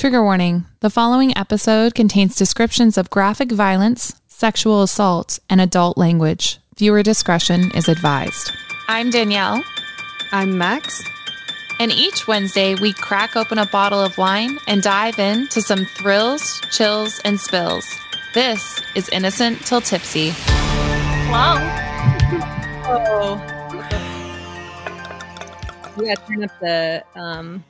Trigger warning the following episode contains descriptions of graphic violence, sexual assault, and adult language. Viewer discretion is advised. I'm Danielle. I'm Max. And each Wednesday, we crack open a bottle of wine and dive into some thrills, chills, and spills. This is Innocent Till Tipsy. Wow. oh. You gotta turn up the um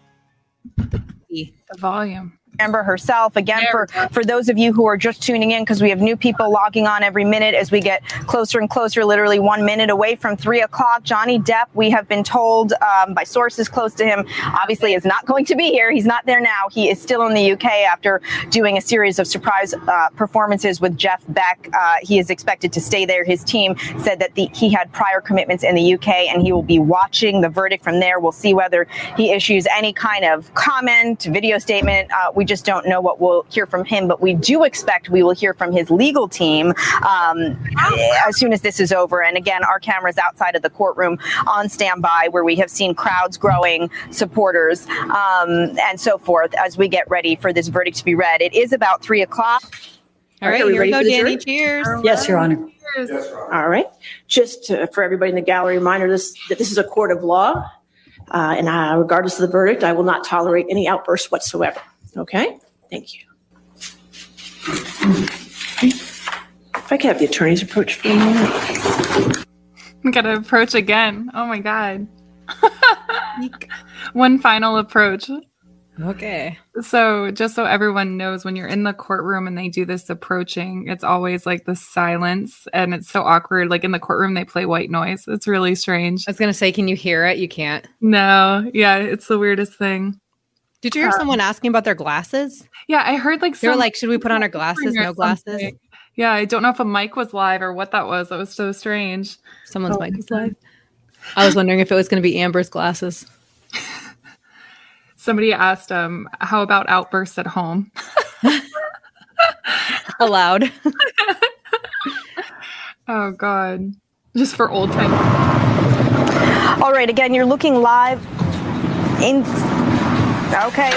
the, the volume. Amber herself. Again, for, for those of you who are just tuning in, because we have new people logging on every minute as we get closer and closer, literally one minute away from three o'clock. Johnny Depp, we have been told um, by sources close to him, obviously is not going to be here. He's not there now. He is still in the UK after doing a series of surprise uh, performances with Jeff Beck. Uh, he is expected to stay there. His team said that the, he had prior commitments in the UK and he will be watching the verdict from there. We'll see whether he issues any kind of comment, video statement. Uh, we just don't know what we'll hear from him, but we do expect we will hear from his legal team um, as soon as this is over. And again, our cameras outside of the courtroom on standby, where we have seen crowds growing, supporters, um, and so forth as we get ready for this verdict to be read. It is about three o'clock. All right, here we go, Danny. Cheers. Yes, Your Honor. All right. Just uh, for everybody in the gallery, reminder this that this is a court of law, uh, and uh, regardless of the verdict, I will not tolerate any outbursts whatsoever. Okay? Thank you. If I could have the attorneys approach for a moment. I'm going to approach again. Oh my God. One final approach. Okay. So, just so everyone knows, when you're in the courtroom and they do this approaching, it's always like the silence and it's so awkward. Like in the courtroom, they play white noise. It's really strange. I was going to say, can you hear it? You can't. No. Yeah. It's the weirdest thing. Did you hear uh, someone asking about their glasses? Yeah, I heard like they were like, "Should we put on our glasses? No glasses." Yeah, I don't know if a mic was live or what that was. That was so strange. Someone's oh, mic was live. I was wondering if it was going to be Amber's glasses. Somebody asked, um, "How about outbursts at home?" Allowed. oh God, just for old time. All right, again, you're looking live in Okay.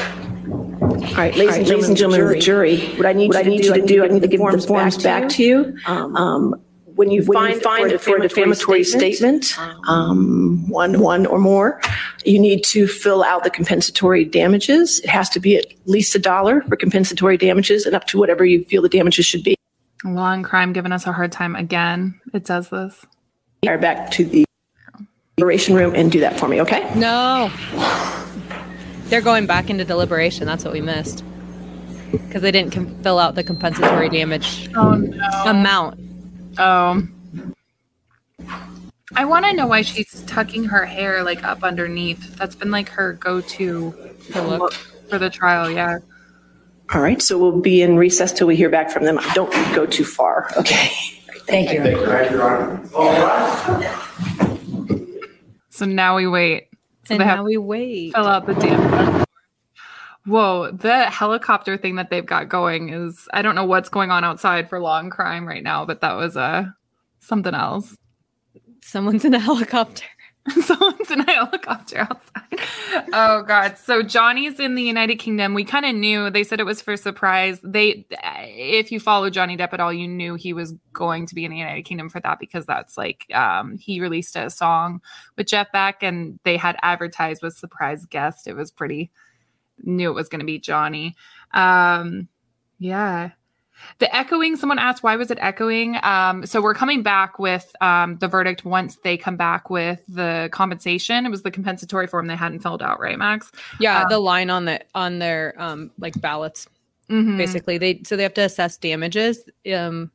All right, ladies, and, gentlemen, and gentlemen of the jury, what I need, what you, I need to you to do, I need to give the forms back, back to you. Um, um, when you when find, you find for, for a defamatory statement, statement um, one, one or more, you need to fill out the compensatory damages. It has to be at least a dollar for compensatory damages and up to whatever you feel the damages should be. Law and crime giving us a hard time again. It does this. Are back to the operation room and do that for me, okay? No. They're going back into deliberation. That's what we missed because they didn't com- fill out the compensatory damage oh, no. amount. Oh. I want to know why she's tucking her hair like up underneath. That's been like her go-to look for the trial. Yeah. All right. So we'll be in recess till we hear back from them. Don't go too far. Okay. Thank you. Thank you, So now we wait. So and they now we wait. Fill out the damn. Whoa, the helicopter thing that they've got going is I don't know what's going on outside for law and crime right now, but that was uh something else. Someone's in a helicopter. Someone's in a helicopter outside. Oh God! So Johnny's in the United Kingdom. We kind of knew. They said it was for surprise. They, if you follow Johnny Depp at all, you knew he was going to be in the United Kingdom for that because that's like um, he released a song with Jeff Beck, and they had advertised with surprise guest. It was pretty. Knew it was going to be Johnny. Um, yeah. The echoing, someone asked, why was it echoing? Um, so we're coming back with um, the verdict once they come back with the compensation. It was the compensatory form they hadn't filled out, right, Max? Yeah, um, the line on the on their um, like ballots. Mm-hmm. Basically, they so they have to assess damages. Um,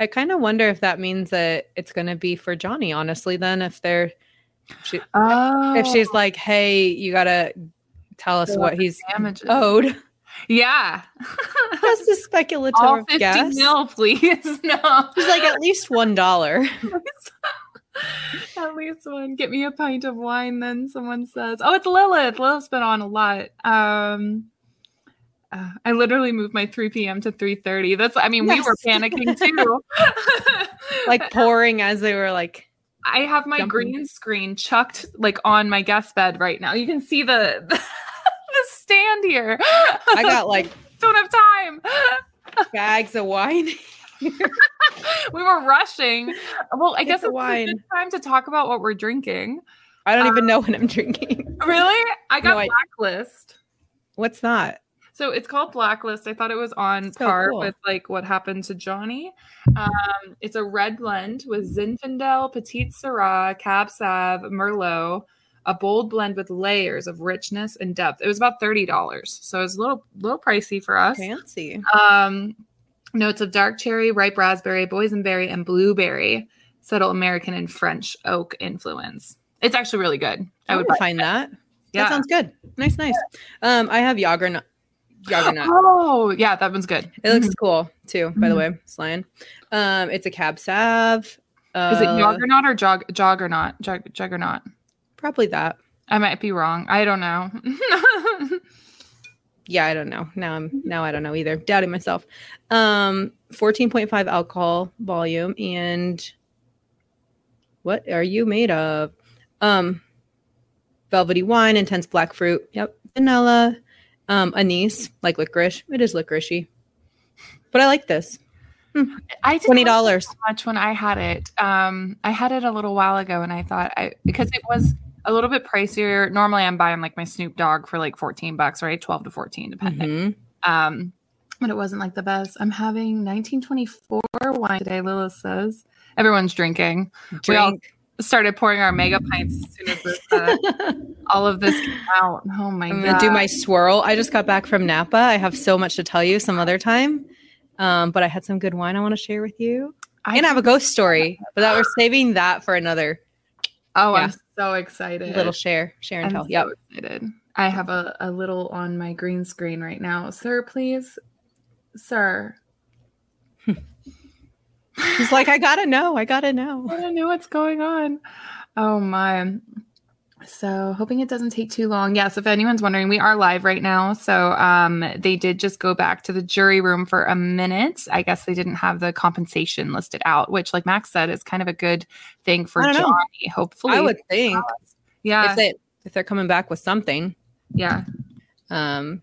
I kind of wonder if that means that it's going to be for Johnny. Honestly, then if they're she, oh. if she's like, hey, you gotta tell us So what he's Damages. owed. Yeah. Just a speculative All 50 guess. mil, please. No. He's like at least one dollar. At least one. Get me a pint of wine, then someone says. Oh, it's Lilith. Lilith's been on a lot. Um uh, I literally moved my 3 p.m. to 3:30. That's I mean, we were panicking too. like pouring as they were like I have my Jumping. green screen chucked like on my guest bed right now. You can see the the, stand here. I got like don't have time. bags of wine. we were rushing. Well, I Get guess it's wine. a good time to talk about what we're drinking. I don't even know what I'm drinking. Really? I got No, I- Blacklist. What's that? So it's called Blacklist. I thought it was on So par cool. with like what happened to Johnny. Um, it's a red blend with Zinfandel, Petite Syrah, Cab Sav, Merlot, a bold blend with layers of richness and depth. It was about thirty dollars, so it's a little little pricey for us. Fancy. Um, notes of dark cherry, ripe raspberry, boysenberry, and blueberry. Subtle American and French oak influence. It's actually really good. I I would find that. Yeah. That sounds good. Nice, nice. Um, I have. Jaggernaut. Oh, yeah, that one's good. It looks cool too, by the Mhm. way. Slan. Um, it's a cab sav. Uh, Is it Juggernaut or jog Juggernaut? Jug- Juggernaut. Probably that. I might be wrong. I don't know. Yeah, I don't know. Now I'm now I don't know either. Doubting myself. Um, 14.5 alcohol volume and what are you made of? Um, velvety wine, intense black fruit. Yep, vanilla, um, anise, like licorice. It is licoricey, but I like this. I didn't Twenty dollars. so much when I had it. Um, I had it a little while ago, and I thought I because it was a little bit pricier. Normally, I'm buying like my Snoop Dogg for like 14 bucks, right? 12 to 14, depending. Mhm. Um, but it wasn't like the best. I'm having 1924 wine today. Lilith says everyone's drinking. We all started pouring our mega pints as soon as this, uh, all of this came out. Oh my I'm god! gonna do my swirl. I just got back from Napa. I have so much to tell you some other time. Um, but I had some good wine I want to share with you. I and I have a ghost story, but that we're saving that for another Oh, Yeah. I'm so excited. little share, share and I'm tell. so Yep. excited. I have a, a little on my green screen right now. Sir, please. Sir. He's like, I gotta know. I gotta know. I don't know what's going on. Oh my. So hoping it doesn't take too long. Yes, if anyone's wondering, we are live right now. So um they did just go back to the jury room for a minute. I guess they didn't have the compensation listed out, which like Max said is kind of a good thing for don't know. Johnny. Hopefully. I would think yeah. if they if they're coming back with something, yeah. um,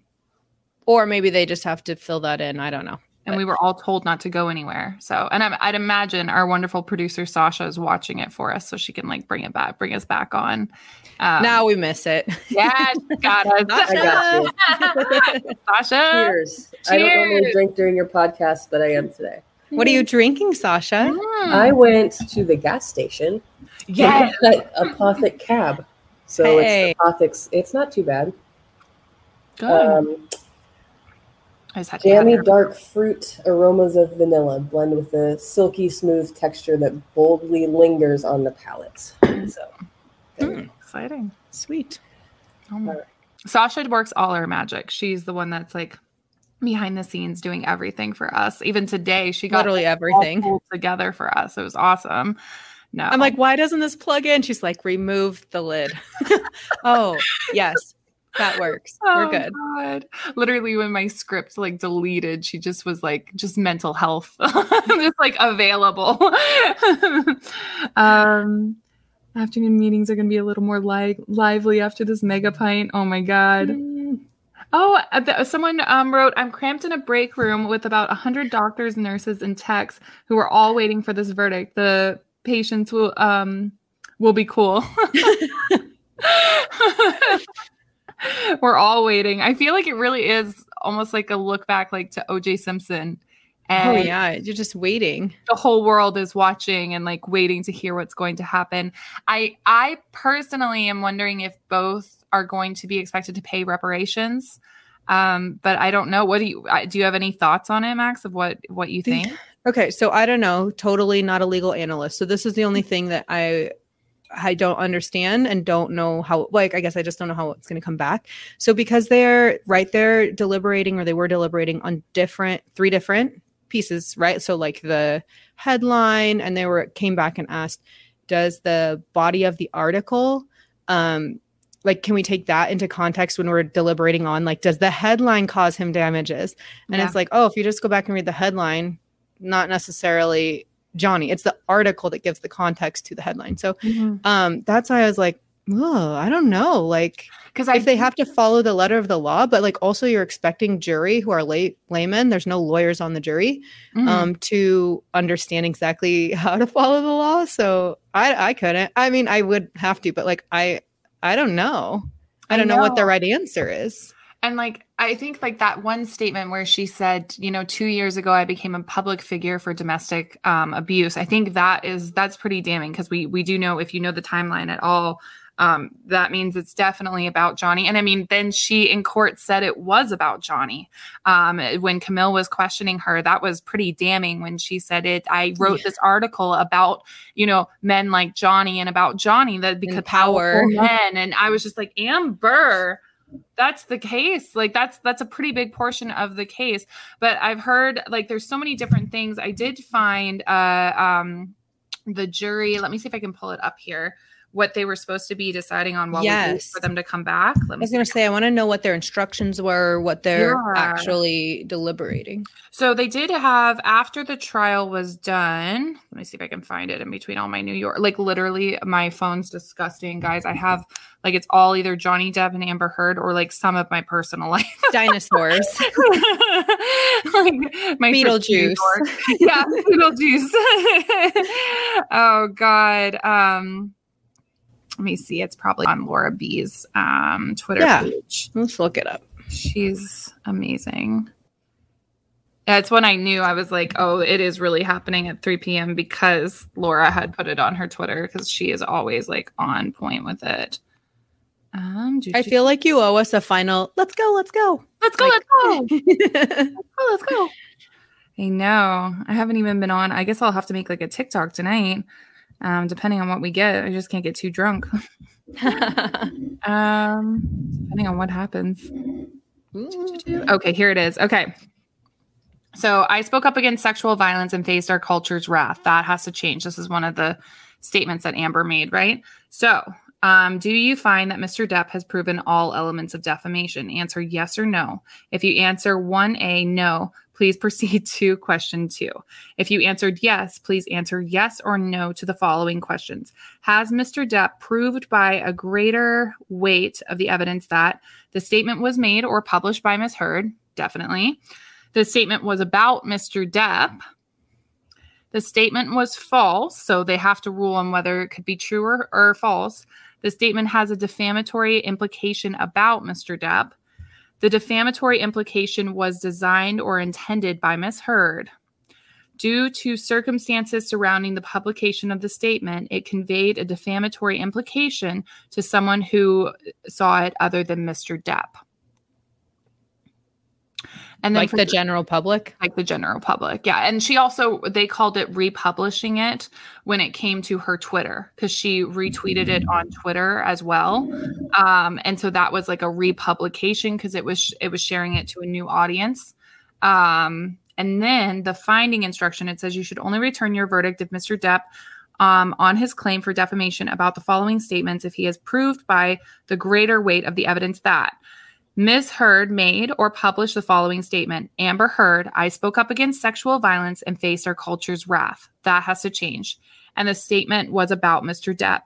or maybe they just have to fill that in. I don't know. And we were all told not to go anywhere. So, and I'm, I'd imagine our wonderful producer Sasha is watching it for us, so she can like bring it back, bring us back on. Um, now we miss it. yeah, got us, Sasha. I got you. Sasha. Cheers. I don't normally drink during your podcast, but I am today. what are you drinking, Sasha? Mm. I went to the gas station. yeah, a Apothic cab. So Hey. it's Apothic's. It's not too bad. good. Um, I just had to have jammy it. dark fruit aromas of vanilla blend with a silky smooth texture that boldly lingers on the palate. So Mm, exciting. sweet. Oh my- All right. Sasha works all her magic. She's the one that's like behind the scenes doing everything for us. Even today, she got Literally all everything. pulled together for us. It was awesome. No, I'm like, why doesn't this plug in? She's like, remove the lid. oh, yes, that works. We're Oh, good. God. Literally, when my script like deleted, she just was like, just mental health, just like available. um, afternoon meetings are going to be a little more li- lively after this mega pint. Oh my god. Mm, Oh, uh, th- someone um, wrote, I'm cramped in a break room with about 100 doctors, nurses, and techs who are all waiting for this verdict. The patients will um will be cool. We're all waiting. I feel like it really is almost like a look back like to OJ Simpson. Oh yeah, you're just waiting. the whole world is watching and like waiting to hear what's going to happen. I I personally am wondering if both are going to be expected to pay reparations. Um, but I don't know. What do you I- do? You have any thoughts on it, Max? Of what what you think? Okay, so I don't know, totally not a legal analyst. So this is the only thing that I I don't understand and don't know how like I guess I just don't know how it's going to come back. So because they're right there deliberating or they were deliberating on different three different pieces, right? So like the headline and they were came back and asked does the body of the article um like can we take that into context when we're deliberating on like does the headline cause him damages and Yeah. it's like oh if you just go back and read the headline not necessarily johnny. It's the article that gives the context to the headline. So um that's why i was like oh i don't know. Like Because if they have to follow the letter of the law but like also you're expecting jury who are lay- laymen there's no lawyers on the jury Mhm. um to understand exactly how to follow the law. So i i couldn't. I mean i would have to but like i i don't know. I I don't know. what the right answer is And like I think like that one statement where she said, you know, two years ago I became a public figure for domestic um, abuse. I think that is that's pretty damning because we we do know if you know the timeline at all, um, that means it's definitely about Johnny. And I mean, then she in court said it was about Johnny. Um, when Camille was questioning her, that was pretty damning when she said it. I wrote Yeah. this article about you know men like Johnny and about Johnny that because power. men, and I was just like Amber that's the case. Like that's that's a pretty big portion of the case. But i've heard like there's so many different things. I did find uh um the jury let me see if i can pull it up here what they were supposed to be deciding on while Yes. for them to come back let i was going to say i want to know what their instructions were what they're Yeah. actually deliberating so they did have after the trial was done let me see if i can find it in between all my new york like literally my phone's disgusting guys i have like it's all either johnny depp and amber heard or like some of my personal life dinosaurs like my trip to New Beetlejuice. Yeah, Beetlejuice. oh God. Um, let me see. It's probably on Laura B's um Twitter Yeah. page. let's look it up She's amazing. Yeah, it's when I knew I was like, oh, it is really happening at 3 p.m. because Laura had put it on her Twitter because she is always like on point with it. Um, i feel like you owe us a final let's go let's go let's go, like- let's go. Oh, let's go. I know. I haven't even been on. I guess I'll have to make like a TikTok tonight. Um, depending on what we get. I just can't get too drunk. Um, depending on what happens. Okay, here it is. Okay. So I spoke up against sexual violence and faced our culture's wrath. That has to change. This is one of the statements that Amber made, right? So, um, do you find that Mr. Depp has proven all elements of defamation? Answer yes or no. If you answer 1A, no, please proceed to question two. If you answered yes, please answer yes or no to the following questions. Has Mr. Depp proved by a greater weight of the evidence that the statement was made or published by Ms. Heard? Definitely. The statement was about Mr. Depp. The statement was false, so they have to rule on whether it could be true or, or false. The statement has a defamatory implication about Mr. Depp. The defamatory implication was designed or intended by Ms. Heard. Due to circumstances surrounding the publication of the statement, it conveyed a defamatory implication to someone who saw it other than Mr. Depp. And then like for the general public like the general public. Yeah. And she also, they called it republishing it when it came to her Twitter because she retweeted it on Twitter as well. Um, and so that was like a republication because it was, it was sharing it to a new audience. Um, and then the finding instruction, it says you should only return your verdict if Mr. Depp um, on his claim for defamation about the following statements if he is proved by the greater weight of the evidence that Ms. Heard made or published the following statement Amber Heard, I spoke up against sexual violence and faced our culture's wrath. That has to change. And the statement was about Mr. Depp.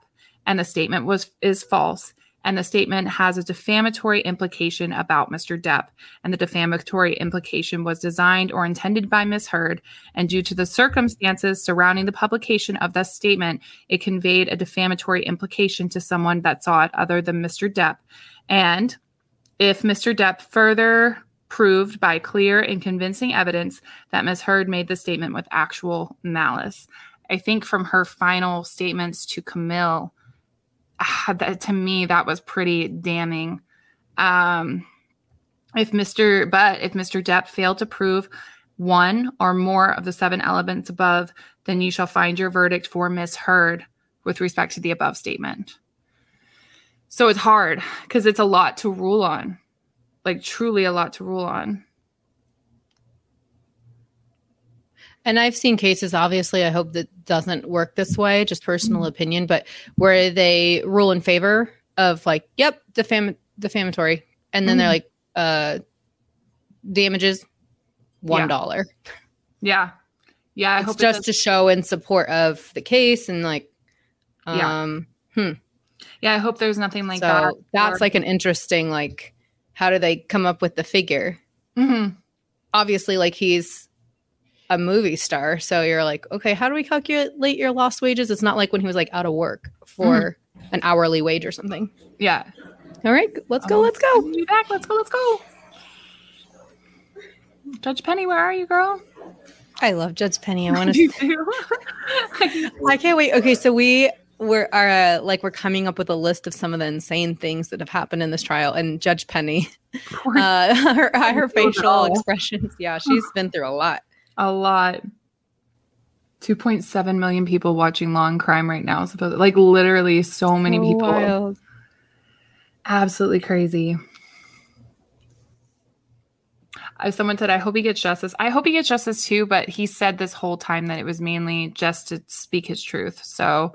And the statement was is false. And the statement has a defamatory implication about Mr. Depp. And the defamatory implication was designed or intended by Ms. Heard. And due to the circumstances surrounding the publication of this statement, it conveyed a defamatory implication to someone that saw it other than Mr. Depp. And if Mr. Depp further proved by clear and convincing evidence that Ms. Heard made the statement with actual malice. I think from her final statements to Camille, ah, that, to me, that was pretty damning. Um, if Mr. But if Mr. Depp failed to prove one or more of the seven elements above, then you shall find your verdict for Ms. Heard with respect to the above statement. So it's hard because it's a lot to rule on, like truly a lot to rule on. And I've seen cases, obviously, I hope that doesn't work this way, just personal opinion, but where they rule in favor of like, yep, defam- defamatory. And then they're Mhm. like, uh, damages, $1. dollar. Yeah. Yeah. I It's hope it just does- to show in support of the case and like, Yeah. um, yeah. I hope there's nothing like so that. that's like an interesting, like, how do they come up with the figure? Mhm. obviously like he's a movie star so you're like okay how do we calculate your lost wages it's not like when he was like out of work for an hourly wage or something yeah. all right let's go Oh, let's go Be back. Let's go. Let's go. Judge Penney, where are you, girl? i love judge penney i want You to too. i can't wait okay so we we're are uh, like we're coming up with a list of some of the insane things that have happened in this trial and judge penney uh her, her facial expressions yeah she's been through a lot a lot. 2.7 million people watching Law and Crime right now. Supposed like literally so many So people. wild. Absolutely crazy. Uh, someone said, I hope he gets justice. I hope he gets justice too, but he said this whole time that it was mainly just to speak his truth. So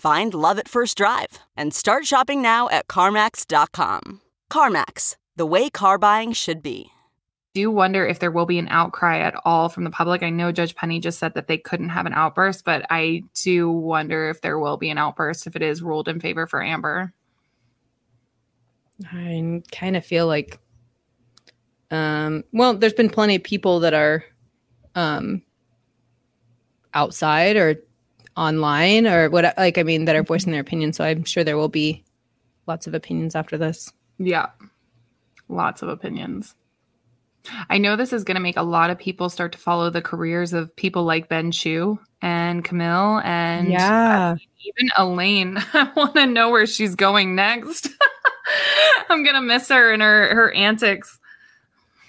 Find love at first drive and start shopping now at CarMax.com. CarMax, the way car buying should be. do you wonder if there will be an outcry at all from the public. I know Judge Penney just said that they couldn't have an outburst, but I do wonder if there will be an outburst if it is ruled in favor for Amber. I kind of feel like, um, well, there's been plenty of people that are, um, outside or online or what, like, I mean, that are voicing their opinion. So I'm sure there will be lots of opinions after this. Yeah. Lots of opinions. I know this is going to make a lot of people start to follow the careers of people like Ben Chew and Camille and uh, yeah. even Elaine. I want to know where she's going next. I'm going to miss her and her, her antics.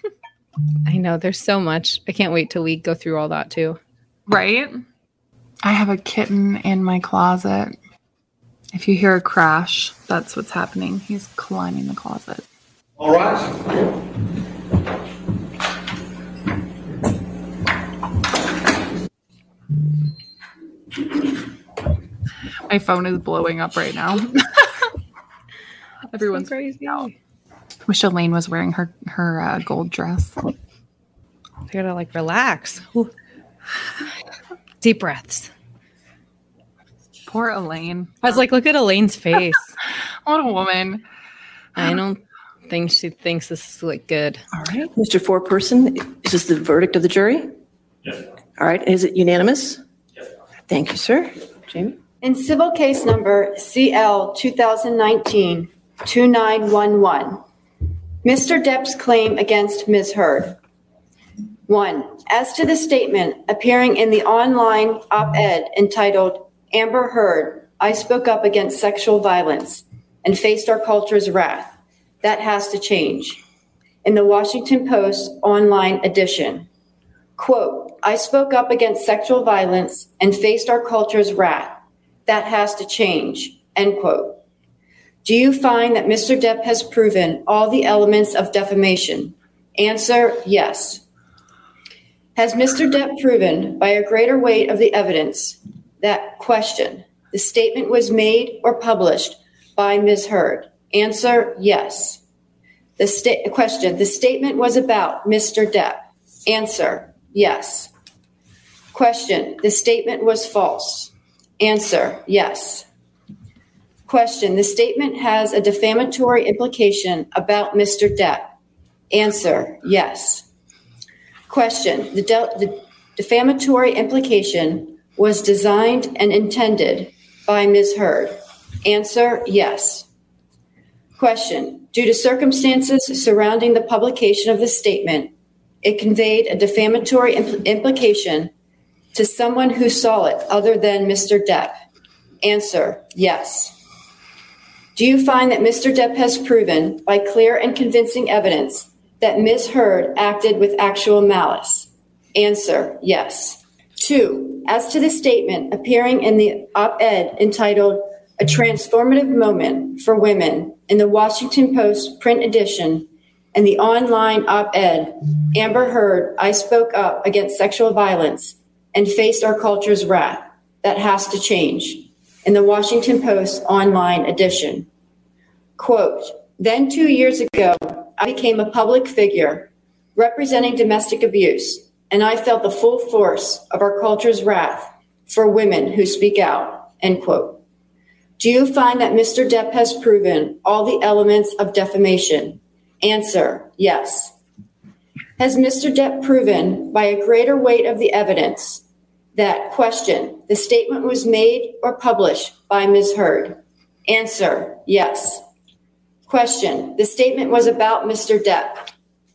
I know there's so much. I can't wait till we go through all that too. Right? I have a kitten in my closet. If you hear a crash, that's what's happening. He's climbing the closet. All right. My phone is blowing up right now. Everyone's crazy. out. Wish Elaine was wearing her her uh, gold dress. I gotta like relax. Ooh. Deep breaths. Poor Elaine. I was like, look at Elaine's face. What a woman. I don't think she thinks this is like good. All right. Mr. Foreperson, is this the verdict of the jury? Yes. All right, is it unanimous? Yes. Thank you, sir. Jamie? In civil case number CL 2019-2911, Mr. Depp's claim against Ms. Heard. One, as to the statement appearing in the online op-ed entitled Amber Heard, I spoke up against sexual violence and faced our culture's wrath. That has to change. In the Washington Post online edition, quote, I spoke up against sexual violence and faced our culture's wrath. That has to change, end quote. Do you find that Mr. Depp has proven all the elements of defamation? Answer, yes. Has Mr. Depp proven by a greater weight of the evidence that question, the statement was made or published by Ms. Heard? Answer, yes. The sta- question The statement was about Mr. Depp. Answer Yes. Question The statement was false. Answer Yes. Question The statement has a defamatory implication about Mr. Depp. Answer Yes. Question The, de- the defamatory implication was designed and intended by Ms. Heard. Answer Yes. Question Due to circumstances surrounding the publication of the statement, it conveyed a defamatory impl- implication to someone who saw it other than Mr. Depp. Answer Yes. Do you find that Mr. Depp has proven by clear and convincing evidence that Ms. Heard acted with actual malice? Answer Yes. Two, as to the statement appearing in the op ed entitled A Transformative Moment for Women in the Washington Post print edition and the online op ed, Amber Heard, I spoke up against sexual violence and faced our culture's wrath. That has to change. In the Washington Post online edition. Quote, then two years ago, I became a public figure representing domestic abuse, and I felt the full force of our culture's wrath for women who speak out. End quote. Do you find that Mr. Depp has proven all the elements of defamation? Answer Yes. Has Mr. Depp proven by a greater weight of the evidence that question the statement was made or published by Ms. Heard? Answer Yes. Question The statement was about Mr. Depp.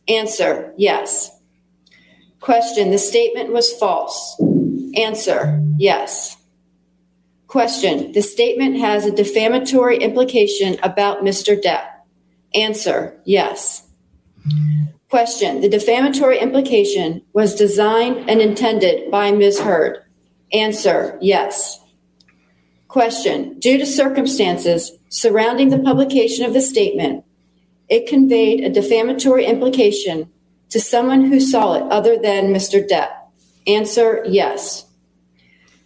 Answer Yes. Question The statement was false. Answer Yes. Question The statement has a defamatory implication about Mr. Depp. Answer Yes. Question The defamatory implication was designed and intended by Ms. Heard. Answer Yes. Question Due to circumstances surrounding the publication of the statement, it conveyed a defamatory implication to someone who saw it other than Mr. Depp. Answer Yes.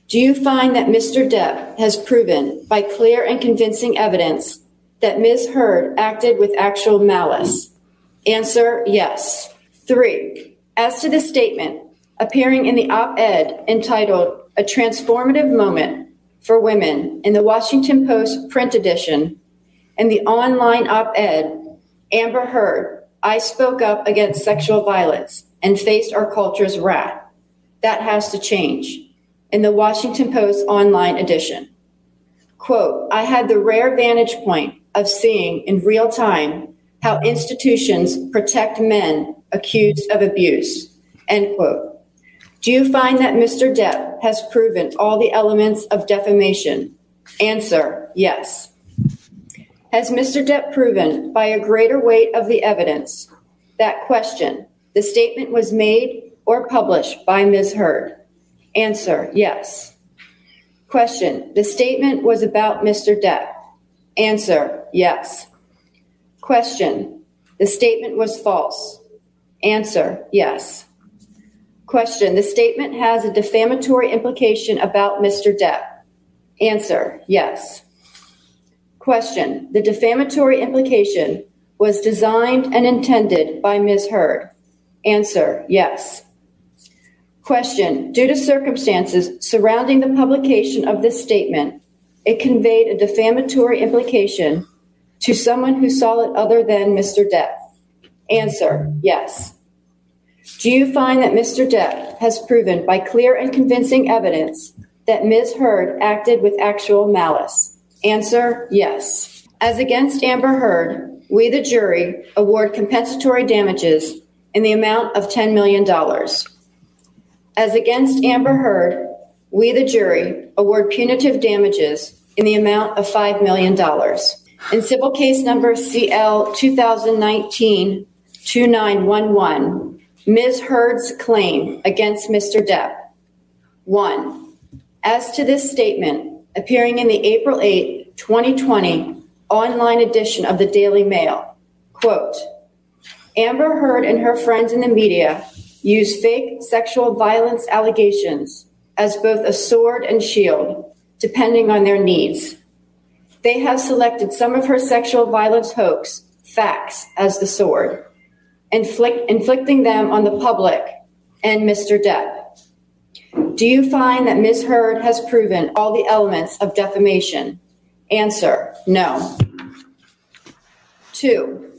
Do you find that Mr. Depp has proven by clear and convincing evidence that Ms. Heard acted with actual malice? Answer Yes. Three, as to the statement appearing in the op ed entitled A Transformative Moment for Women in the Washington Post print edition and the online op ed, Amber Heard, I spoke up against sexual violence and faced our culture's wrath. That has to change. In the Washington Post online edition. Quote, I had the rare vantage point of seeing in real time how institutions protect men accused of abuse. End quote. Do you find that Mr. Depp has proven all the elements of defamation? Answer yes. Has Mr. Depp proven by a greater weight of the evidence that question the statement was made or published by Ms. Heard? Answer yes. Question The statement was about Mr. Depp. Answer yes. Question The statement was false. Answer yes. Question The statement has a defamatory implication about Mr. Depp. Answer yes. Question The defamatory implication was designed and intended by Ms. Heard. Answer yes. Question Due to circumstances surrounding the publication of this statement, it conveyed a defamatory implication to someone who saw it other than Mr. Depp. Answer Yes. Do you find that Mr. Depp has proven by clear and convincing evidence that Ms. Heard acted with actual malice? Answer Yes. As against Amber Heard, we, the jury, award compensatory damages in the amount of $10 million. As against Amber Heard, we, the jury, award punitive damages in the amount of $5 million. In civil case number CL 2019 2911, Ms. Heard's claim against Mr. Depp. One, as to this statement appearing in the April 8, 2020 online edition of the Daily Mail, quote, Amber Heard and her friends in the media use fake sexual violence allegations as both a sword and shield, depending on their needs. They have selected some of her sexual violence hoax facts as the sword, inflict, inflicting them on the public and Mr. Depp? Do you find that Ms. Heard has proven all the elements of defamation? Answer, no. Two,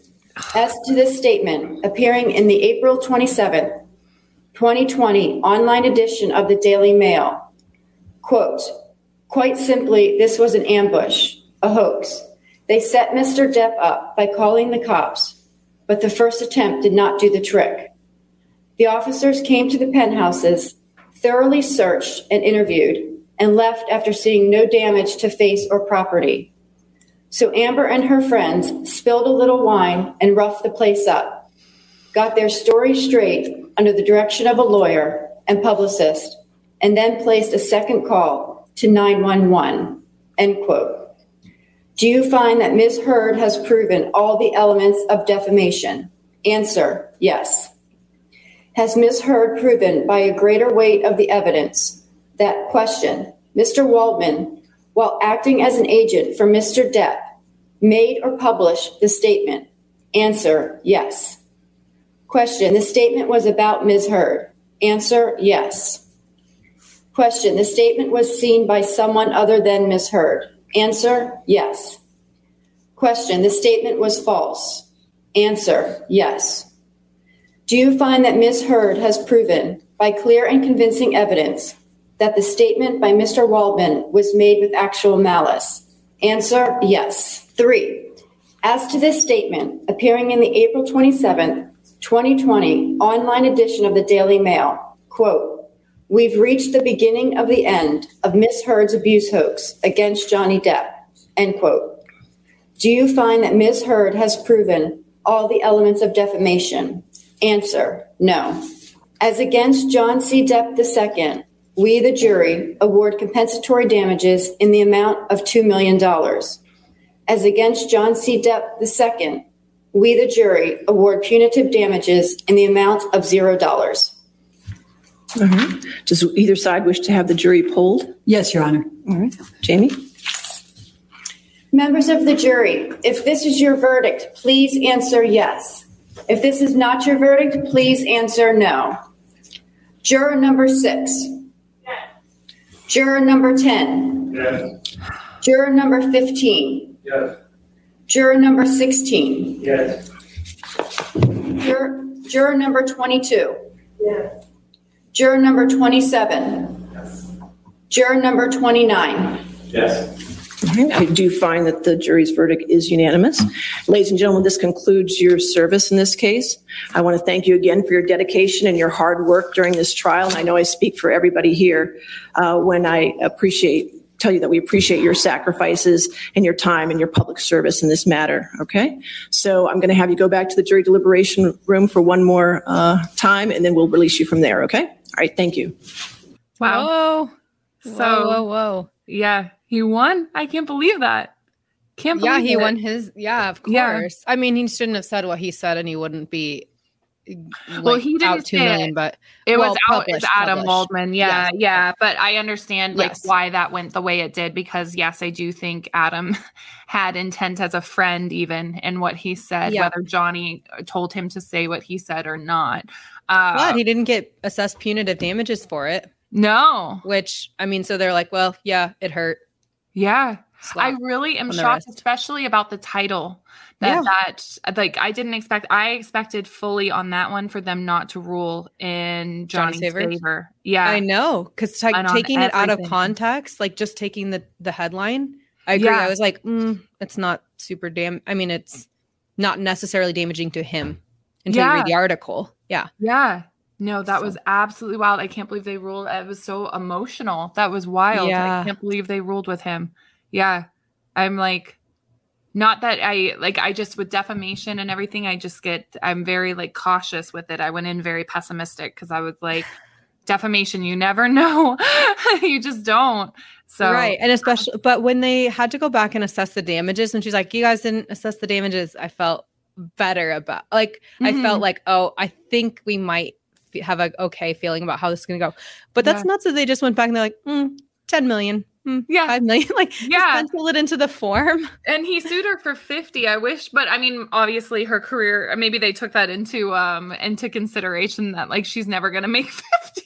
as to this statement appearing in the April 27th, 2020 online edition of the Daily Mail, quote, quite simply, this was an ambush, a hoax. They set Mr. Depp up by calling the cops, but the first attempt did not do the trick. The officers came to the penthouses, thoroughly searched and interviewed, and left after seeing no damage to face or property. So Amber and her friends spilled a little wine and roughed the place up, got their story straight under the direction of a lawyer and publicist, and then placed a second call to 911. End quote. Do you find that Ms. Heard has proven all the elements of defamation? Answer, yes. Has Ms. Heard proven by a greater weight of the evidence that question, Mr. Waldman, while acting as an agent for Mr. Depp, made or published the statement? Answer, yes. Question, the statement was about Ms. Heard. Answer, yes. Question, the statement was seen by someone other than Ms. Heard. Answer, yes. Question, the statement was false. Answer, yes. Do you find that Ms. Heard has proven by clear and convincing evidence that the statement by Mr. Waldman was made with actual malice? Answer, yes. Three, as to this statement appearing in the April 27th, 2020 online edition of the Daily Mail, quote, we've reached the beginning of the end of Miss Heard's abuse hoax against Johnny Depp, end quote. Do you find that Ms. Heard has proven all the elements of defamation? Answer, no. As against John C. Depp II, we, the jury, award compensatory damages in the amount of $2 million. As against John C. Depp II, we, the jury, award punitive damages in the amount of $0. All right. Does either side wish to have the jury polled? Yes, Your Honor. All right. Jamie? Members of the jury, if this is your verdict, please answer yes. If this is not your verdict, please answer no. Juror number six. Yes. Juror number 10. Yes. Juror number 15. Yes. Juror number 16. Yes. Juror, juror number 22. Yes. Juror number 27. Juror number 29. Yes. All right. I do find that the jury's verdict is unanimous. Ladies and gentlemen, this concludes your service in this case. I want to thank you again for your dedication and your hard work during this trial. And I know I speak for everybody here uh, when I appreciate tell you that we appreciate your sacrifices and your time and your public service in this matter. Okay, so I'm going to have you go back to the jury deliberation room for one more uh, time, and then we'll release you from there. Okay. All right. Thank you. Wow. Whoa. So whoa, whoa, whoa. yeah, he won. I can't believe that. Can't believe Yeah, he it. won his. Yeah, of course. Yeah. I mean, he shouldn't have said what he said, and he wouldn't be. Well, he didn't two it. but It well, was out as Adam published. Waldman. Yeah, Yes. yeah. But I understand like Yes. why that went the way it did because yes, I do think Adam had intent as a friend even in what he said, Yeah. whether Johnny told him to say what he said or not. Uh, But he didn't get assessed punitive damages for it. no. Which I mean, so they're like, well, yeah, it hurt. Yeah. Slap I really am shocked, wrist. especially about the title. That Yeah. that like I didn't expect. I expected fully on that one for them not to rule in Johnny Johnny's Savers? favor. Yeah, I know because on taking it out of context, like just taking the the headline, I agree. Yeah. I was like, mm, it's not super damn. I mean, it's not necessarily damaging to him until you read the article. Yeah, Yeah. No, that So- was absolutely wild. I can't believe they ruled. It was so emotional. That was wild. Yeah. I can't believe they ruled with him. Yeah. I'm like, not that I like, I just with defamation and everything, I just get, I'm very like cautious with it. I went in very pessimistic because I was like, defamation, you never know. you just don't. So, right. And especially, but when they had to go back and assess the damages, and she's like, "You guys didn't assess the damages," I felt better about. Like, I Mhm. felt like, oh, I think we might f- have a okay feeling about how this is going to go. But that's Yeah. nuts that they just went back and they're like, mm, 10 million. Hmm, Yeah. five million. Like, Yeah. pencil it into the form. And he sued her for 50. I wish, but I mean, obviously her career, maybe they took that into um into consideration that like she's never gonna make 50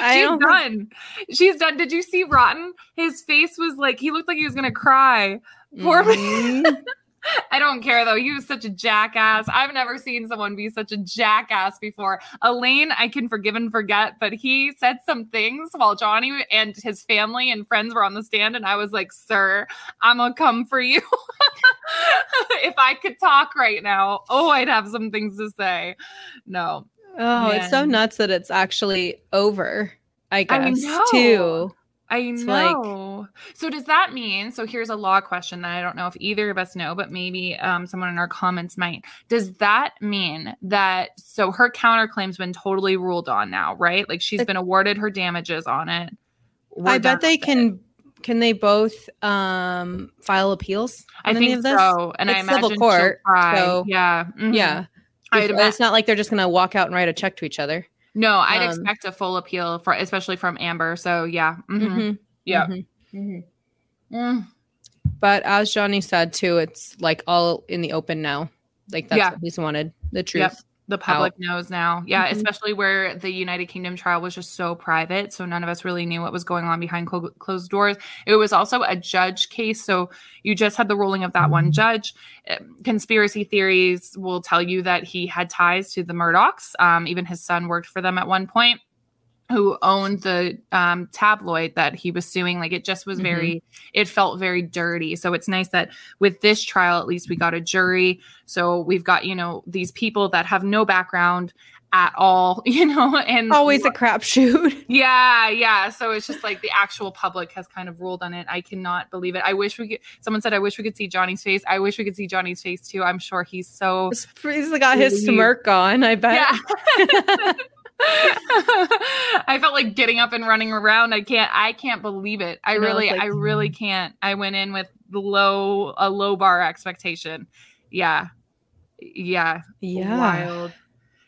million. She's done. She's done. Did you see Rotten? His face was like he looked like he was gonna cry. Poor Mhm. I don't care though. He was such a jackass. I've never seen someone be such a jackass before. Elaine, I can forgive and forget, but he said some things while Johnny and his family and friends were on the stand, and I was like, "Sir, I'm gonna come for you." if I could talk right now, oh, I'd have some things to say. No, Oh, it's so nuts that it's actually over. I I guess know. too. I It's like- know. so does that mean? So here's a law question that I don't know if either of us know, but maybe um, someone in our comments might. Does that mean that so her counterclaim's been totally ruled on now, right? Like she's been awarded her damages on it. We're I bet they it. can. Can they both um file appeals? I think of this? so, and I It's civil imagine she'll court, so- yeah, mhm. Yeah, If- it's not like they're just gonna walk out and write a check to each other. No, I'd um, expect a full appeal for, especially from Amber. So yeah, mhm. Mhm, yeah. mhm. Mhm. Mm. But as Johnny said too, it's like all in the open now. Like that's Yeah. what he's wanted. The truth. Yep. The public out. knows now. Yeah, Mhm. especially where the United Kingdom trial was just so private. So none of us really knew what was going on behind clo- closed doors. It was also a judge case. So you just had the ruling of that one judge. Uh, Conspiracy theories will tell you that he had ties to the Murdochs. Um, even his son worked for them at one point who owned the um, tabloid that he was suing. Like it just was very, it felt very dirty. So it's nice that with this trial, at least we got a jury. So we've got, you know, these people that have no background at all, you know, and Always a crapshoot. yeah, yeah. So it's just like the actual public has kind of ruled on it. I cannot believe it. I wish we could. Someone said, "I wish we could see Johnny's face." I wish we could see Johnny's face too. I'm sure he's so. He's got his smirk on. I bet. Yeah. I felt like getting up and running around. I can't. I can't believe it. I No, really, like- I really mm-hmm. can't. I went in with low, a low bar expectation. Yeah, yeah, Yeah. wild.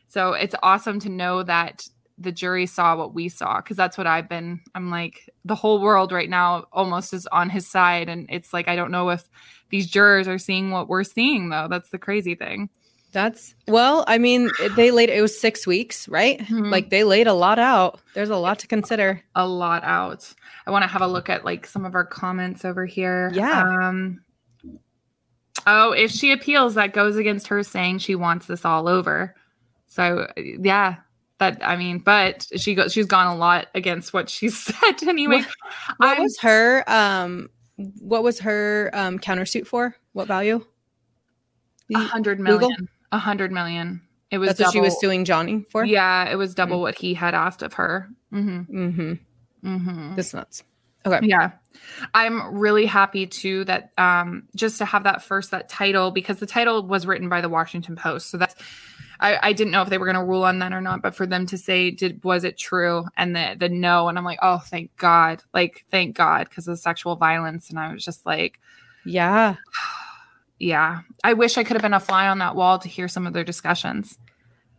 So it's awesome to know that the jury saw what we saw because that's what I've been. I'm like the whole world right now almost is on his side, and it's like I don't know if these jurors are seeing what we're seeing though. That's the crazy thing. That's well, I mean, they laid it was six weeks, right? Mhm. Like they laid a lot out. There's a lot to consider. a lot out. I want to have a look at like some of our comments over here. Yeah. Um Oh, if she appeals, that goes against her saying she wants this all over. So yeah, that I mean, but she goes she's gone a lot against what she said anyway. What I'm- was her um what was her um countersuit for? What value? a hundred Google? A hundred million. It was That's what she was suing Johnny for? Yeah, it was double what he had asked of her. Mm-hmm. Mm-hmm. Mm-hmm. That's nuts. Okay. Yeah. I'm really happy too that um just to have that first that title because the title was written by the Washington Post. So that's I, I didn't know if they were gonna rule on that or not, but for them to say did was it true and the the no and I'm like, oh thank God. Like thank God because of sexual violence. And I was just like, Yeah. Yeah. I wish I could have been a fly on that wall to hear some of their discussions.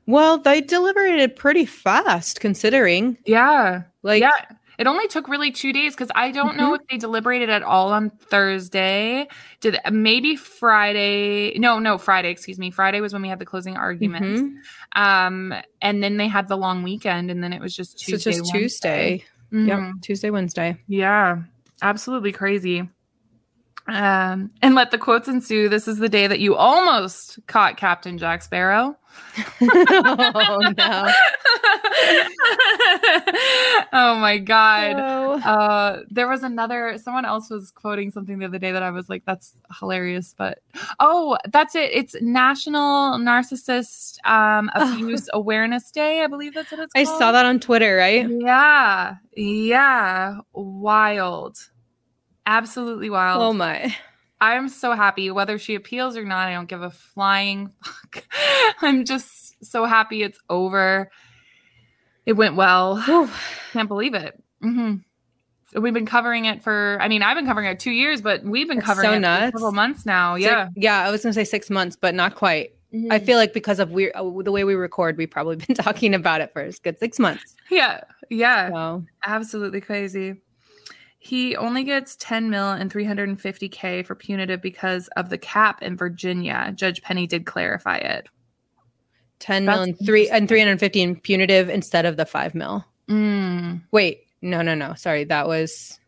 Well, they deliberated pretty fast considering. Yeah. Like yeah. It only took really two days because I don't know if they deliberated at all on Thursday. Did maybe Friday? No, no, Friday. Excuse me. Friday was when we had the closing arguments. Mhm. Um, and then they had the long weekend, and then it was just So Tuesday. just Wednesday. Tuesday. Mhm. Yep. Tuesday, Wednesday. Yeah, absolutely crazy. Um, and let the quotes ensue. This is the day that you almost caught Captain Jack Sparrow. oh no. oh my god. No. Uh there was another someone else was quoting something the other day that I was like, that's hilarious. But oh, that's it. It's National Narcissist um Abuse Awareness Day. I believe that's what it's Called. I saw that on Twitter, right? Yeah. Yeah. Wild. Absolutely wild. Oh my. I am so happy. Whether she appeals or not, I don't give a flying fuck. I'm just so happy it's over. It went well. Can't believe it. hmm We've been covering it for, I mean, I've been covering it two years, but we've been covering so it nuts. for several months now. Six- Yeah. yeah, I was gonna say six months, but not quite. I Mhm. feel like because of we uh, the way we record, we've probably been talking about it for a good six months. Yeah. Yeah. So Absolutely crazy. He only gets 10 mil and 350k for punitive because of the cap in Virginia. Judge Penney did clarify it. 10 That's mil and three and 350 in punitive instead of the five mil. Mm, Wait, no, no, no. Sorry, that was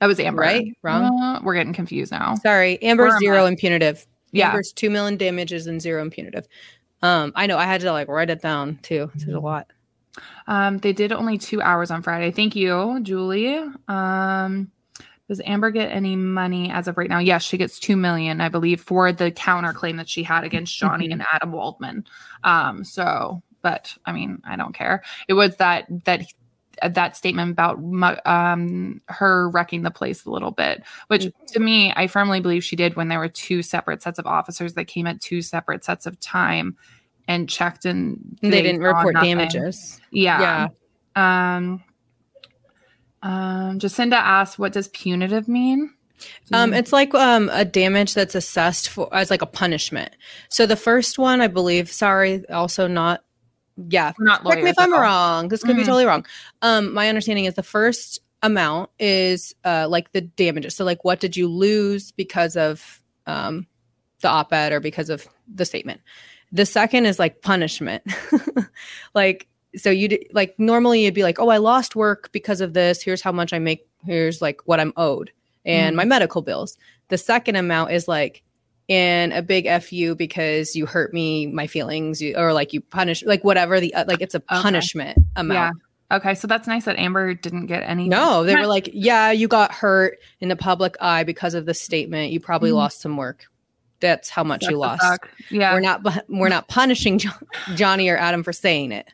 that was Amber. Right? Wrong? Uh, we're getting confused now. sorry. Amber's Where zero in punitive. Yeah. Amber's two million damages and zero in punitive. Um, I know I had to like write it down too. It's a lot. Um, they did only two hours on Friday. Thank you, Julie. Um, does Amber get any money as of right now? Yes, she gets two million, I believe, for the counterclaim that she had against Johnny and Adam Waldman. Um, so, but I mean, I don't care. It was that that that statement about um her wrecking the place a little bit, which to me, I firmly believe she did when there were two separate sets of officers that came at two separate sets of time and checked and They didn't report nothing. damages. Yeah. Yeah. Um, um, Jacinda asked, "What does punitive mean?" Um, it's like um a damage that's assessed for as like a punishment. So the first one, I believe, sorry, also not yeah. We're not correct me if I'm all. wrong. This could be Mhm. totally wrong. Um, my understanding is the first amount is uh like the damages. So like what did you lose because of um the op-ed or because of the statement. The second is like punishment. like so you like normally you'd be like, "Oh, I lost work because of this. Here's how much I make. Here's like what I'm owed and Mhm. my medical bills." The second amount is like in a big fu because you hurt me, my feelings, you, or like you punish, like whatever the uh, like it's a Okay. punishment amount. Yeah. Okay, so that's nice that Amber didn't get any. No, they were like, yeah, you got hurt in the public eye because of this statement. You probably Mhm. lost some work. That's how much Sucks you lost. Yeah. We're not we're not punishing jo- Johnny or Adam for saying it.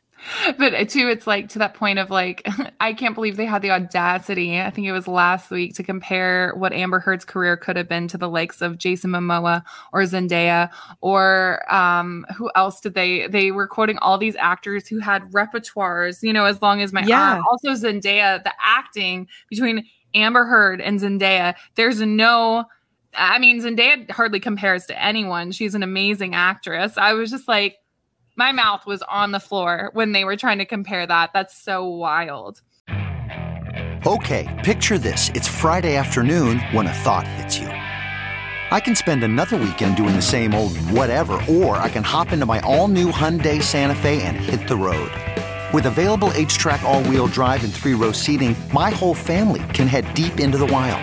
but too, it's like to that point of like, I can't believe they had the audacity. I think it was last week to compare what Amber Heard's career could have been to the likes of Jason Momoa or Zendaya or um, who else did they? They were quoting all these actors who had repertoires, you know, as long as my Yeah. arm. Also, Zendaya, the acting between Amber Heard and Zendaya, there's no. I mean, Zendaya hardly compares to anyone. She's an amazing actress. I was just like, my mouth was on the floor when they were trying to compare that. That's so wild. Okay, picture this. It's Friday afternoon when a thought hits you. I can spend another weekend doing the same old whatever, or I can hop into my all new Hyundai Santa Fe and hit the road. With available H track, all wheel drive, and three row seating, my whole family can head deep into the wild.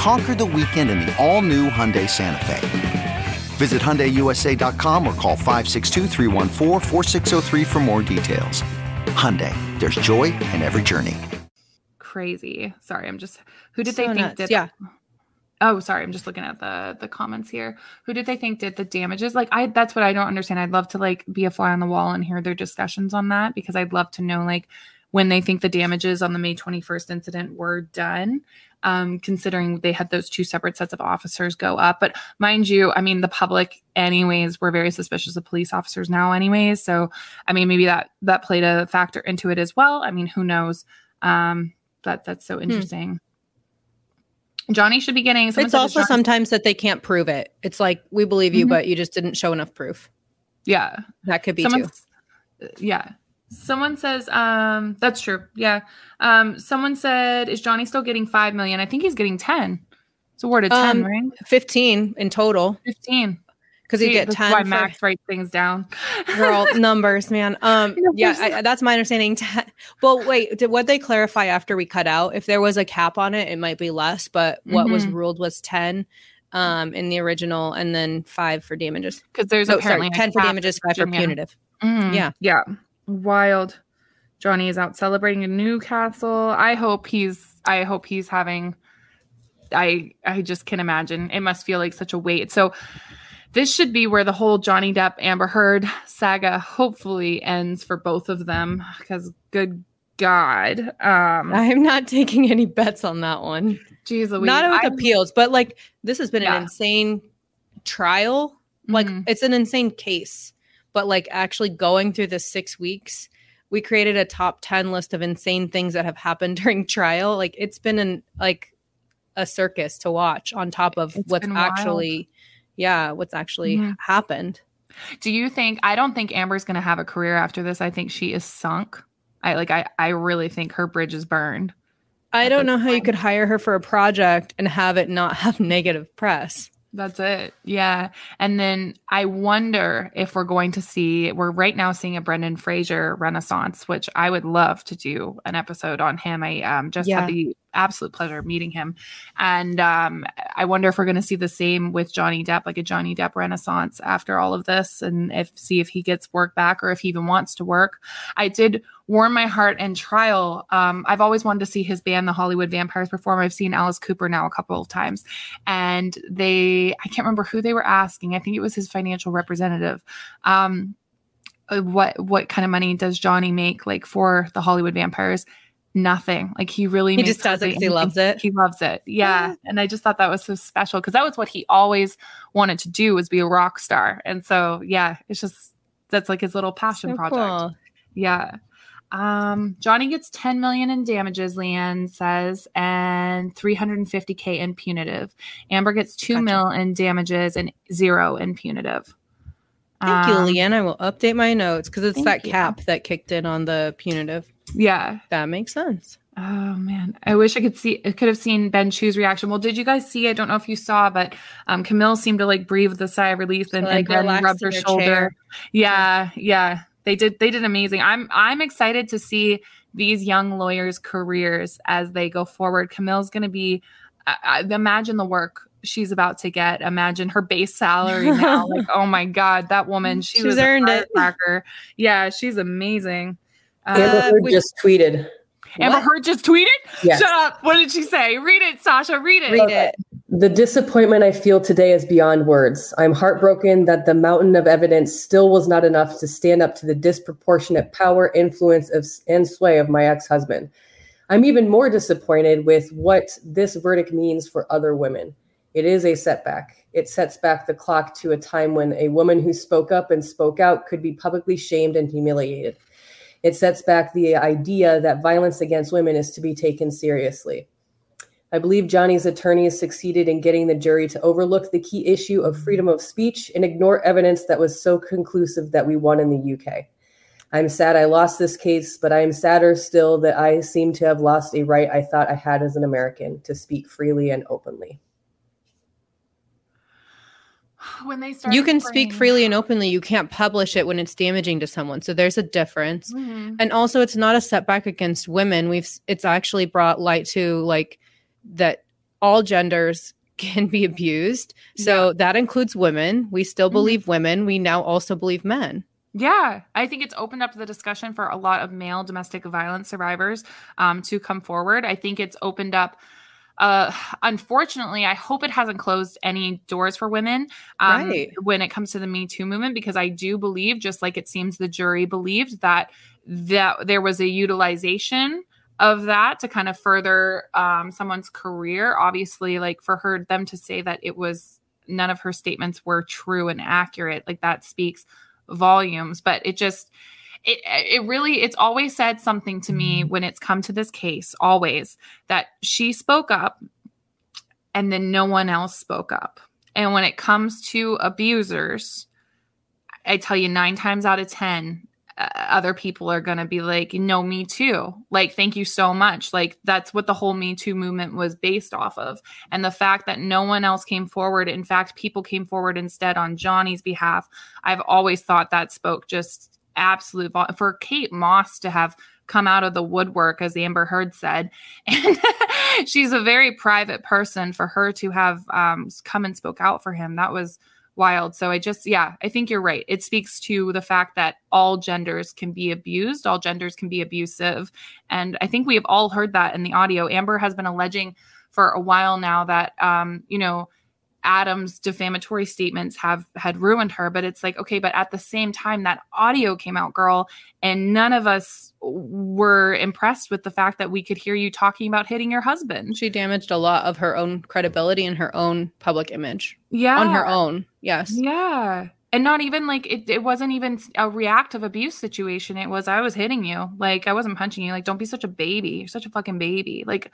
Conquer the weekend in the all-new Hyundai Santa Fe. Visit HyundaiUSA.com or call 562-314-4603 for more details. Hyundai, there's joy in every journey. Crazy. Sorry, I'm just who did So they think nuts, did yeah. Oh, sorry, I'm just looking at the the comments here. Who did they think did the damages? Like I that's what I don't understand. I'd love to like be a fly on the wall and hear their discussions on that because I'd love to know like when they think the damages on the May 21st incident were done. Um, considering they had those two separate sets of officers go up. But mind you, I mean, the public, anyways, were very suspicious of police officers now, anyways. So, I mean, maybe that that played a factor into it as well. I mean, who knows? Um, that that's so interesting. Johnny should be getting. it's also Johnny- sometimes that they can't prove it. It's like we believe you, Mhm. but you just didn't show enough proof. Yeah. That could be Someone too. Yeah. Someone says, um, that's true. Yeah. Um, someone said, is Johnny still getting five million? I think he's getting 10. It's awarded 10, Um, right? 15 in total. 15. Because you get that's 10 Why for- Max writes things down. girl numbers man um yeah I, that's my understanding well wait did what they clarify after we cut out if there was a cap on it it might be less but what was Mhm. ruled was 10 um in the original and then five for damages because there's No, apparently a 10 for damages five for punitive Mhm. Yeah. Yeah. Wild. Johnny is out celebrating in Newcastle. I hope he's I hope he's having I I just can imagine. It must feel like such a weight. So this should be where the whole Johnny Depp Amber Heard saga hopefully ends for both of them because good God. Um, I'm not taking any bets on that one. Jeez Louise. Not with I'm- appeals, but like this has been Yeah. an insane trial. Like Mhm. it's an insane case, but like actually going through the six weeks, we created a top 10 list of insane things that have happened during trial. Like it's been an like a circus to watch on top of It's what's been wild. actually yeah, what's actually Mhm. happened. Do you think I don't think Amber's gonna have a career after this. I think she is sunk. I like I I really think her bridge is burned. I don't know how you could hire her for a project and have it not have negative press. That's it. Yeah. And then I wonder if we're going to see, we're right now seeing a Brendan Fraser renaissance, which I would love to do an episode on him. I um, just Yeah. had the absolute pleasure meeting him. And um, I wonder if we're going to see the same with Johnny Depp, like a Johnny Depp renaissance after all of this, and if see if he gets work back or if he even wants to work. I did warm my heart and trial. Um, I've always wanted to see his band, the Hollywood Vampires, perform. I've seen Alice Cooper now a couple of times, and they I can't remember who they were asking. I think it was his financial representative. Um, uh, what what kind of money does Johnny make like for the Hollywood Vampires? Nothing. Like he really He just does it he loves it? He loves it. Yeah. And I just thought that was so special because that was what he always wanted to do was be a rock star. And so yeah, it's just that's like his little passion So project. cool. Yeah. Um, Johnny gets 10 million in damages, Leanne says, and 350k in punitive. Amber gets two Gotcha. mil in damages and zero in punitive. Thank you, Um, Leanne. I will update my notes because it's that you. cap that kicked in on the punitive. Yeah. That makes sense. Oh man, I wish I could see. I could have seen Ben Chew's reaction. Well, did you guys see? I don't know if you saw, but um, Camille seemed to like breathe with a sigh of relief and, Like, and relax rubbed her shoulder. chair. Yeah, yeah, they did. They did amazing. I'm I'm excited to see these young lawyers' careers as they go forward. Camille's going to be. I, I, imagine the work she's about to get. Imagine her base salary now. like, oh my god, that woman. She She's was a earned it. Yeah, she's amazing. Amber Uh, Heard we- just tweeted. Amber What? Heard just tweeted. Yes. Shut up. What did she say? Read it, Sasha. Read it. Read it. The disappointment I feel today is beyond words. I'm heartbroken that the mountain of evidence still was not enough to stand up to the disproportionate power, influence, of, and sway of my ex husband. I'm even more disappointed with what this verdict means for other women. It is a setback. It sets back the clock to a time when a woman who spoke up and spoke out could be publicly shamed and humiliated. It sets back the idea that violence against women is to be taken seriously. I believe Johnny's attorneys succeeded in getting the jury to overlook the key issue of freedom of speech and ignore evidence that was so conclusive that we won in the UK. I'm sad I lost this case, but I am sadder still that I seem to have lost a right I thought I had as an American to speak freely and openly. When they start, You can speak freely and openly. You can't publish it when it's damaging to someone. So there's a difference. Mm-hmm. And also it's not a setback against women. We've it's actually brought light to like that all genders can be abused. So that includes women. We still Mm-hmm. believe women. We now also believe men. Yeah, I think it's opened up the discussion for a lot of male domestic violence survivors um, to come forward. I think it's opened up. Uh, unfortunately, I hope it hasn't closed any doors for women um, Right. when it comes to the Me Too movement, because I do believe, just like it seems the jury believed, that that there was a utilization of that to kind of further um, someone's career. Obviously, like for her them to say that it was none of her statements were true and accurate, like that speaks volumes. But it just it it really it's always said something to me when it's come to this case always that she spoke up and then no one else spoke up. And when it comes to abusers i tell you 9 times out of 10 uh, other people are going to be like no me too. Like thank you so much. Like that's what the whole me too movement was based off of. And the fact that no one else came forward in fact people came forward instead on johnny's behalf i've always thought that spoke just absolute vol- for Kate Moss to have come out of the woodwork, as Amber Heard said, and she's a very private person. For her to have um, come and spoke out for him, that was wild. So I just, yeah, I think you're right. It speaks to the fact that all genders can be abused, all genders can be abusive, and I think we have all heard that in the audio. Amber has been alleging for a while now that um, you know Adam's defamatory statements have had ruined her, but it's like, okay, but at the same time, that audio came out, girl, and none of us were impressed with the fact that we could hear you talking about hitting your husband. She damaged a lot of her own credibility and her own public image. Yeah. On her own. Yes. Yeah. And not even like it, it wasn't even a reactive abuse situation. It was, I was hitting you. Like, I wasn't punching you. Like, don't be such a baby. You're such a fucking baby. Like,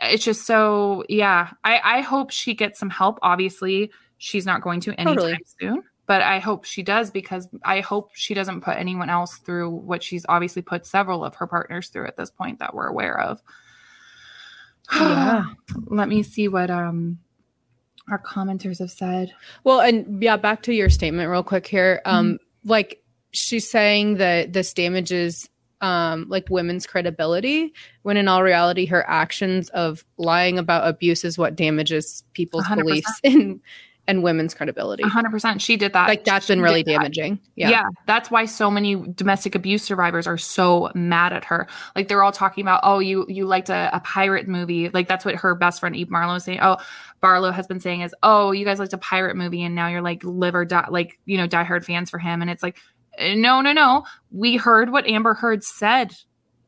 it's just so yeah i i hope she gets some help obviously she's not going to anytime Totally. soon but i hope she does because i hope she doesn't put anyone else through what she's obviously put several of her partners through at this point that we're aware of Yeah. let me see what um our commenters have said Well, and yeah, back to your statement real quick here. Um, like she's saying that this damages um like women's credibility when in all reality her actions of lying about abuse is what damages people's 100%. beliefs in and women's credibility. 100% she did that Like that's been really did that. damaging. Yeah. Yeah. that's why so many domestic abuse survivors are so mad at her. Like they're all talking about, oh, you you liked a, a pirate movie. Like that's what her best friend Eve Marlowe is saying. Oh, Barlow has been saying is, oh, you guys liked a pirate movie, and now you're like live or die, like you know, diehard fans for him. And it's like, no, no, no. We heard what Amber Heard said,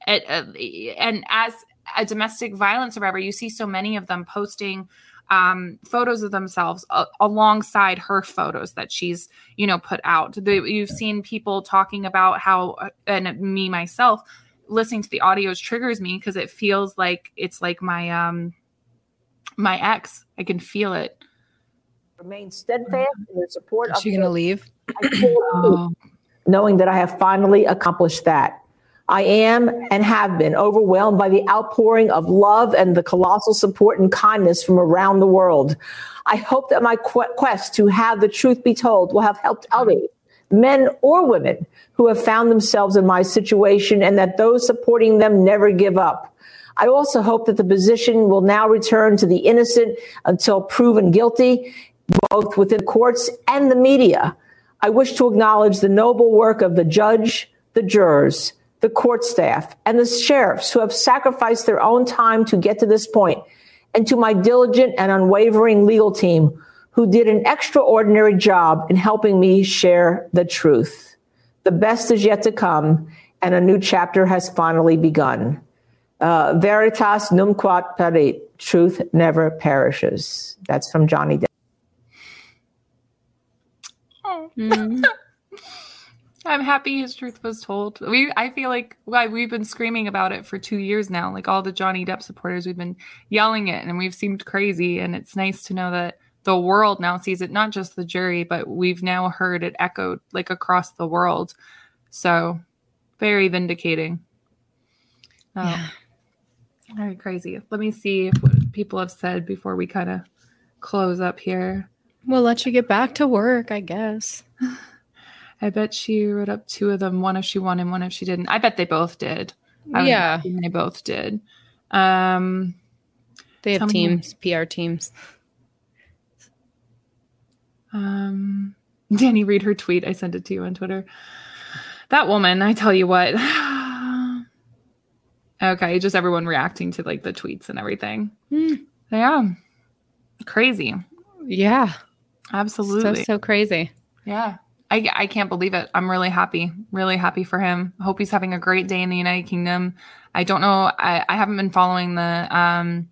At- uh, and as a domestic violence survivor, you see so many of them posting um, photos of themselves a- alongside her photos that she's you know put out. The, you've seen people talking about how, uh, and me myself, listening to the audios triggers me because it feels like it's like my um my ex. I can feel it. Remain steadfast in the support Is she gonna leave? Oh. Knowing that I have finally accomplished that. I am and have been overwhelmed by the outpouring of love and the colossal support and kindness from around the world. I hope that my qu- quest to have the truth be told will have helped others, men or women, who have found themselves in my situation and that those supporting them never give up. I also hope that the position will now return to the innocent until proven guilty, both within courts and the media. I wish to acknowledge the noble work of the judge, the jurors, the court staff, and the sheriffs who have sacrificed their own time to get to this point, and to my diligent and unwavering legal team who did an extraordinary job in helping me share the truth. The best is yet to come, and a new chapter has finally begun. Uh, Veritas numquam perit. Truth never perishes. That's from Johnny Depp. Mm. I'm happy his truth was told. We I feel like why we've been screaming about it for two years now. Like all the Johnny Depp supporters, we've been yelling it and we've seemed crazy. And it's nice to know that the world now sees it, not just the jury, but we've now heard it echoed like across the world. So very vindicating. Oh, Yeah. very crazy. Let me see what people have said before we kind of close up here. We'll let you get back to work, I guess. I bet she wrote up two of them, one if she won and one if she didn't. I bet they both did. I Yeah. they both did. Um, They have me- teams, PR teams. um, Danny, read her tweet. I sent it to you on Twitter. That woman, I tell you what. okay, just everyone reacting to like the tweets and everything. Hmm. Yeah, crazy. Yeah. Absolutely. So so crazy. Yeah. I, I can't believe it. I'm really happy. Really happy for him. Hope he's having a great day in the United Kingdom. I don't know. I, I haven't been following the um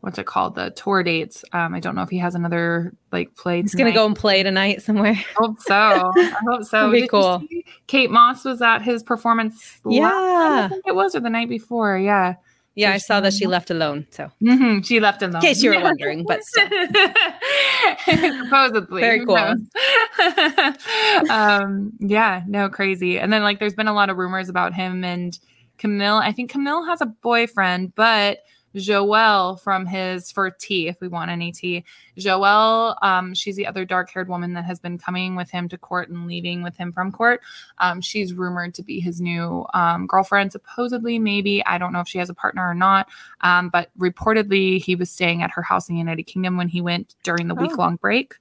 what's it called? The tour dates. Um I don't know if he has another like play. He's gonna go and play tonight somewhere. I hope so. I hope so. Be Did cool. Kate Moss was at his performance last I Yeah. think it was or the night before. Yeah. Yeah, I saw that she- left alone. So hmm She left alone. in case you were wondering, but still. supposedly Very cool. um yeah no crazy and then like there's been a lot of rumors about him and camille i think camille has a boyfriend but joelle from his for tea, if we want any tea joelle um she's the other dark haired woman that has been coming with him to court and leaving with him from court um she's rumored to be his new um girlfriend supposedly maybe i don't know if she has a partner or not um, but reportedly, he was staying at her house in the United Kingdom when he went during the Oh. week long break.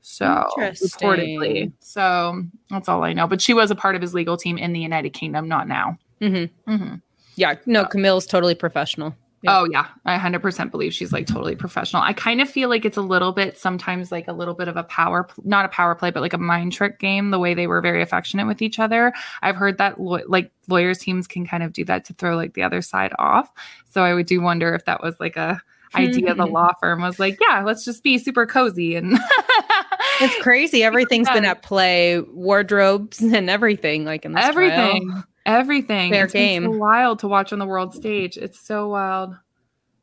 So, reportedly. So, that's all I know. But she was a part of his legal team in the United Kingdom, not now. Mhm. hmm Yeah, no, Camille's totally professional. Oh yeah, I 100% believe she's like totally professional. I kind of feel like it's a little bit sometimes like a little bit of a power not a power play but like a mind trick game the way they were very affectionate with each other. I've heard that lo- like lawyers teams can kind of do that to throw like the other side off. So I would do wonder if that was like a idea the hmm. law firm was like, yeah, let's just be super cozy and It's crazy. Everything's been at play, wardrobes and everything like in this everything. trial. Everything. Fair It's been so game. wild to watch on the world stage. It's so wild.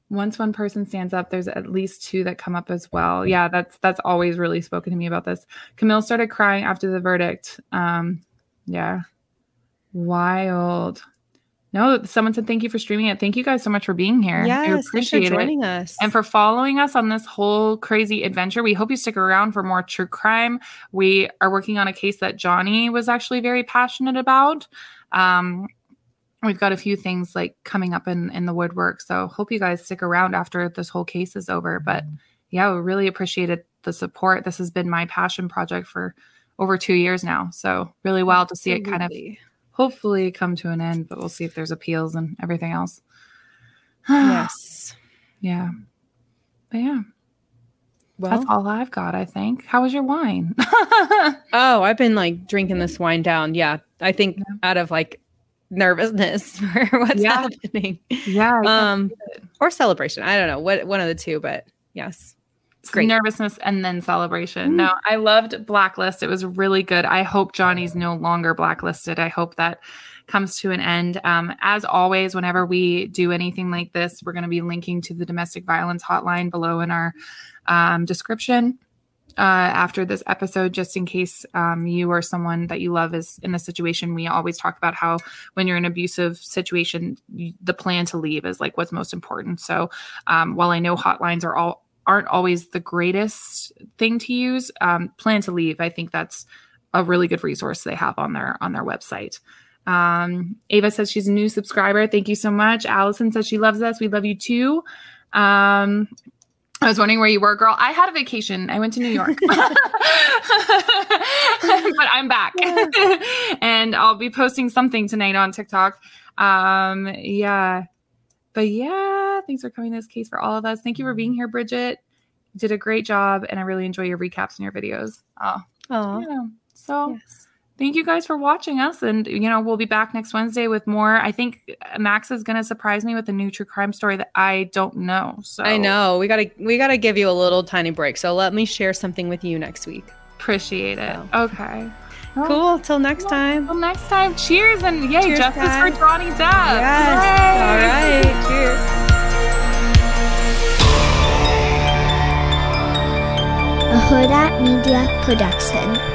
Once one person stands up, there's at least two that come up as well. Yeah, that's that's always really spoken to me about this. Camille started crying after the verdict. Um, yeah, wild. No, someone said thank you for streaming it. Thank you guys so much for being here. I Yes, thanks for appreciate it. joining us. and for following us on this whole crazy adventure. We hope you stick around for more true crime. We are working on a case that Johnny was actually very passionate about. Um, we've got a few things like coming up in in the woodwork, so hope you guys stick around after this whole case is over. But yeah, we really appreciated the support. This has been my passion project for over two years now, so really wild to see it kind of hopefully come to an end. But we'll see if there's appeals and everything else. yes. Yeah. But yeah. Well, That's all I've got, I think. How was your wine? oh, I've been like drinking this wine down. Yeah. I think out of like nervousness for what's Yeah. happening. yeah. Um or celebration. I don't know. What one of the two, but yes. It's great. nervousness and then celebration. No, I loved Blacklist. It was really good. I hope Johnny's no longer blacklisted. I hope that comes to an end. Um, as always, whenever we do anything like this, we're going to be linking to the domestic violence hotline below in our um, description. Uh, after this episode, just in case um, you or someone that you love is in a situation, we always talk about how when you're in an abusive situation, the plan to leave is like what's most important. So um, while I know hotlines are all aren't always the greatest thing to use, um, plan to leave. I think that's a really good resource they have on their on their website. Um, Ava says she's a new subscriber. Thank you so much. Allison says she loves us. We love you too. Um, I was wondering where you were, girl. I had a vacation. I went to New York, but I'm back, and I'll be posting something tonight on TikTok. Um, yeah, but yeah, thanks for coming to this case for all of us. Thank you for being here, Bridget. You did a great job, and I really enjoy your recaps and your videos. Oh, Oh, yeah. So thank you guys for watching us. And, you know, we'll be back next Wednesday with more. I think Max is going to surprise me with a new true crime story that I don't know. So I know. We gotta we gotta give you a little tiny break. So let me share something with you next week. Appreciate it. Okay. Well, Cool. Till next time. Till next time. Cheers and yay, Cheers, justice guys. for Johnny Depp. Yes. All Yay. right. Cheers. A Huda Media Production.